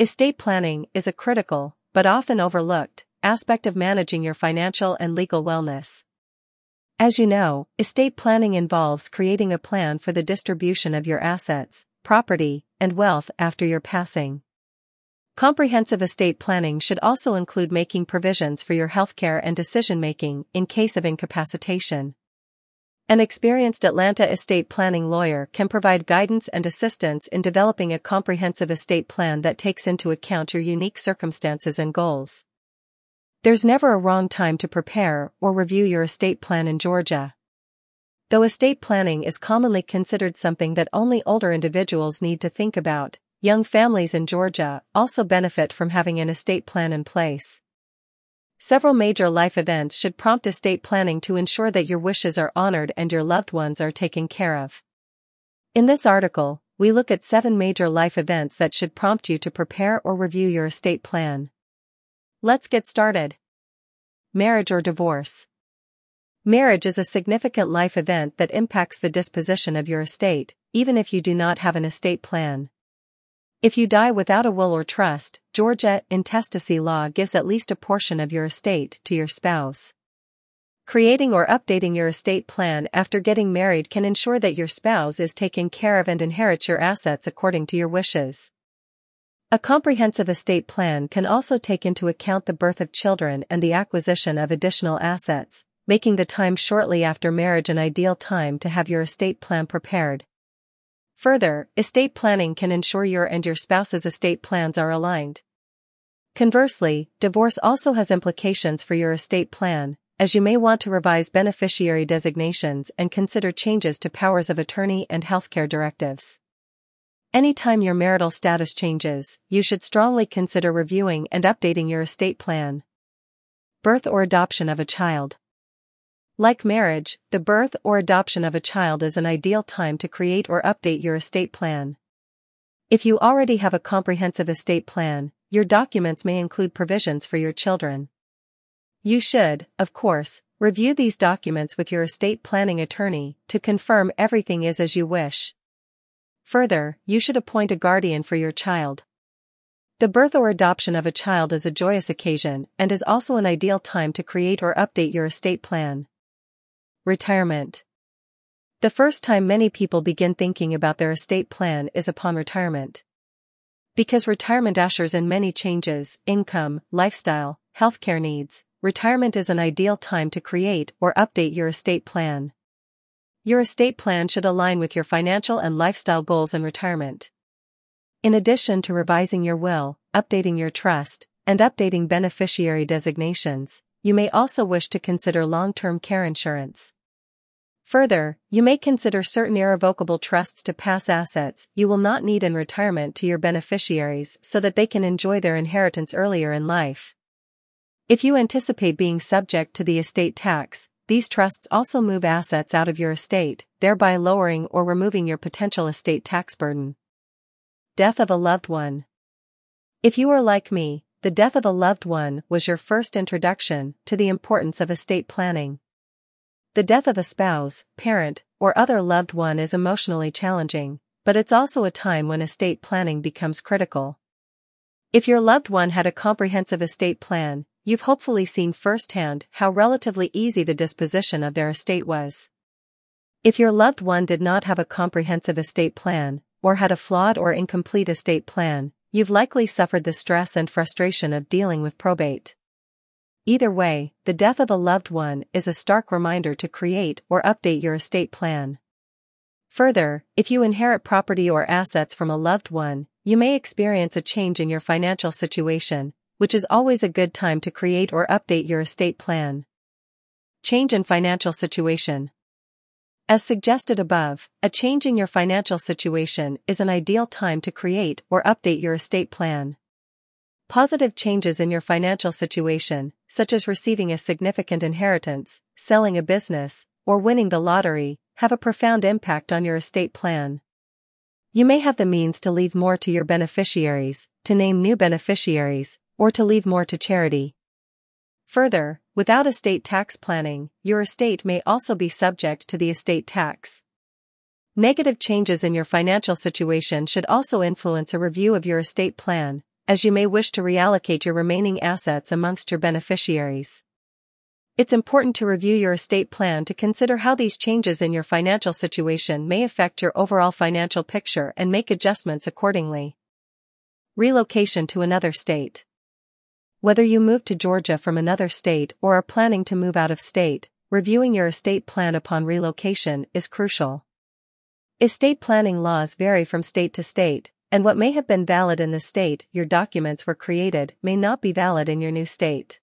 Estate planning is a critical, but often overlooked, aspect of managing your financial and legal wellness. As you know, estate planning involves creating a plan for the distribution of your assets, property, and wealth after your passing. Comprehensive estate planning should also include making provisions for your healthcare and decision making in case of incapacitation. An experienced Atlanta estate planning lawyer can provide guidance and assistance in developing a comprehensive estate plan that takes into account your unique circumstances and goals. There's never a wrong time to prepare or review your estate plan in Georgia. Though estate planning is commonly considered something that only older individuals need to think about, young families in Georgia also benefit from having an estate plan in place. Several major life events should prompt estate planning to ensure that your wishes are honored and your loved ones are taken care of. In this article, we look at seven major life events that should prompt you to prepare or review your estate plan. Let's get started. Marriage or divorce. Marriage is a significant life event that impacts the disposition of your estate, even if you do not have an estate plan. If you die without a will or trust, Georgia intestacy law gives at least a portion of your estate to your spouse. Creating or updating your estate plan after getting married can ensure that your spouse is taken care of and inherits your assets according to your wishes. A comprehensive estate plan can also take into account the birth of children and the acquisition of additional assets, making the time shortly after marriage an ideal time to have your estate plan prepared. Further, estate planning can ensure your and your spouse's estate plans are aligned. Conversely, divorce also has implications for your estate plan, as you may want to revise beneficiary designations and consider changes to powers of attorney and healthcare directives. Anytime your marital status changes, you should strongly consider reviewing and updating your estate plan. Birth or adoption of a child. Like marriage, the birth or adoption of a child is an ideal time to create or update your estate plan. If you already have a comprehensive estate plan, your documents may include provisions for your children. You should, of course, review these documents with your estate planning attorney to confirm everything is as you wish. Further, you should appoint a guardian for your child. The birth or adoption of a child is a joyous occasion and is also an ideal time to create or update your estate plan. Retirement. The first time many people begin thinking about their estate plan is upon retirement. Because retirement ushers in many changes, income, lifestyle, healthcare needs, retirement is an ideal time to create or update your estate plan. Your estate plan should align with your financial and lifestyle goals in retirement. In addition to revising your will, updating your trust, and updating beneficiary designations, you may also wish to consider long-term care insurance. Further, you may consider certain irrevocable trusts to pass assets you will not need in retirement to your beneficiaries so that they can enjoy their inheritance earlier in life. If you anticipate being subject to the estate tax, these trusts also move assets out of your estate, thereby lowering or removing your potential estate tax burden. Death of a loved one. If you are like me, the death of a loved one was your first introduction to the importance of estate planning. The death of a spouse, parent, or other loved one is emotionally challenging, but it's also a time when estate planning becomes critical. If your loved one had a comprehensive estate plan, you've hopefully seen firsthand how relatively easy the disposition of their estate was. If your loved one did not have a comprehensive estate plan, or had a flawed or incomplete estate plan, you've likely suffered the stress and frustration of dealing with probate. Either way, the death of a loved one is a stark reminder to create or update your estate plan. Further, if you inherit property or assets from a loved one, you may experience a change in your financial situation, which is always a good time to create or update your estate plan. Change in financial situation. As suggested above, a change in your financial situation is an ideal time to create or update your estate plan. Positive changes in your financial situation, such as receiving a significant inheritance, selling a business, or winning the lottery, have a profound impact on your estate plan. You may have the means to leave more to your beneficiaries, to name new beneficiaries, or to leave more to charity. Further, without estate tax planning, your estate may also be subject to the estate tax. Negative changes in your financial situation should also influence a review of your estate plan, as you may wish to reallocate your remaining assets amongst your beneficiaries. It's important to review your estate plan to consider how these changes in your financial situation may affect your overall financial picture and make adjustments accordingly. Relocation to another state. Whether you move to Georgia from another state or are planning to move out of state, reviewing your estate plan upon relocation is crucial. Estate planning laws vary from state to state, and what may have been valid in the state your documents were created may not be valid in your new state.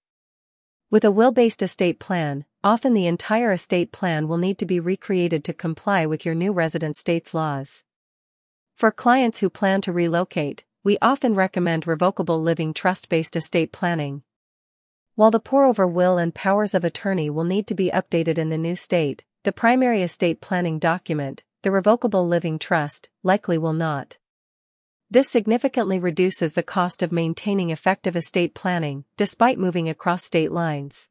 With a will-based estate plan, often the entire estate plan will need to be recreated to comply with your new resident state's laws. For clients who plan to relocate, we often recommend revocable living trust-based estate planning. While the pour-over will and powers of attorney will need to be updated in the new state, the primary estate planning document, the revocable living trust, likely will not. This significantly reduces the cost of maintaining effective estate planning, despite moving across state lines.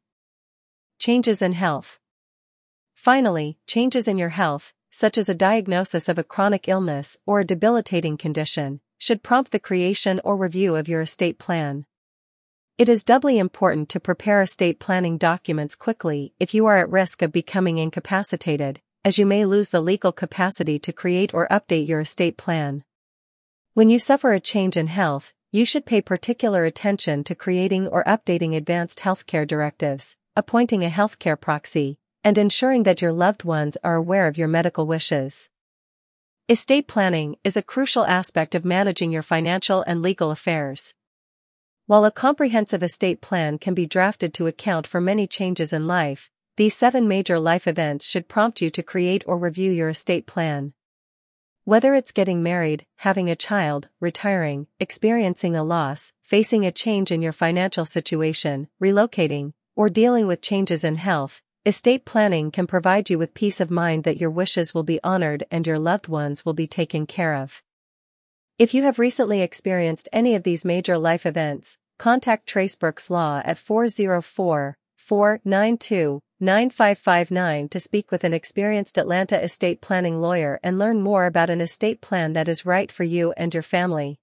Changes in health. Finally, changes in your health, such as a diagnosis of a chronic illness or a debilitating condition, should prompt the creation or review of your estate plan. It is doubly important to prepare estate planning documents quickly if you are at risk of becoming incapacitated, as you may lose the legal capacity to create or update your estate plan. When you suffer a change in health, you should pay particular attention to creating or updating advanced healthcare directives, appointing a healthcare proxy, and ensuring that your loved ones are aware of your medical wishes. Estate planning is a crucial aspect of managing your financial and legal affairs. While a comprehensive estate plan can be drafted to account for many changes in life, these seven major life events should prompt you to create or review your estate plan. Whether it's getting married, having a child, retiring, experiencing a loss, facing a change in your financial situation, relocating, or dealing with changes in health, estate planning can provide you with peace of mind that your wishes will be honored and your loved ones will be taken care of. If you have recently experienced any of these major life events, contact Trace Brooks Law at 404 492 9559 to speak with an experienced Atlanta estate planning lawyer and learn more about an estate plan that is right for you and your family.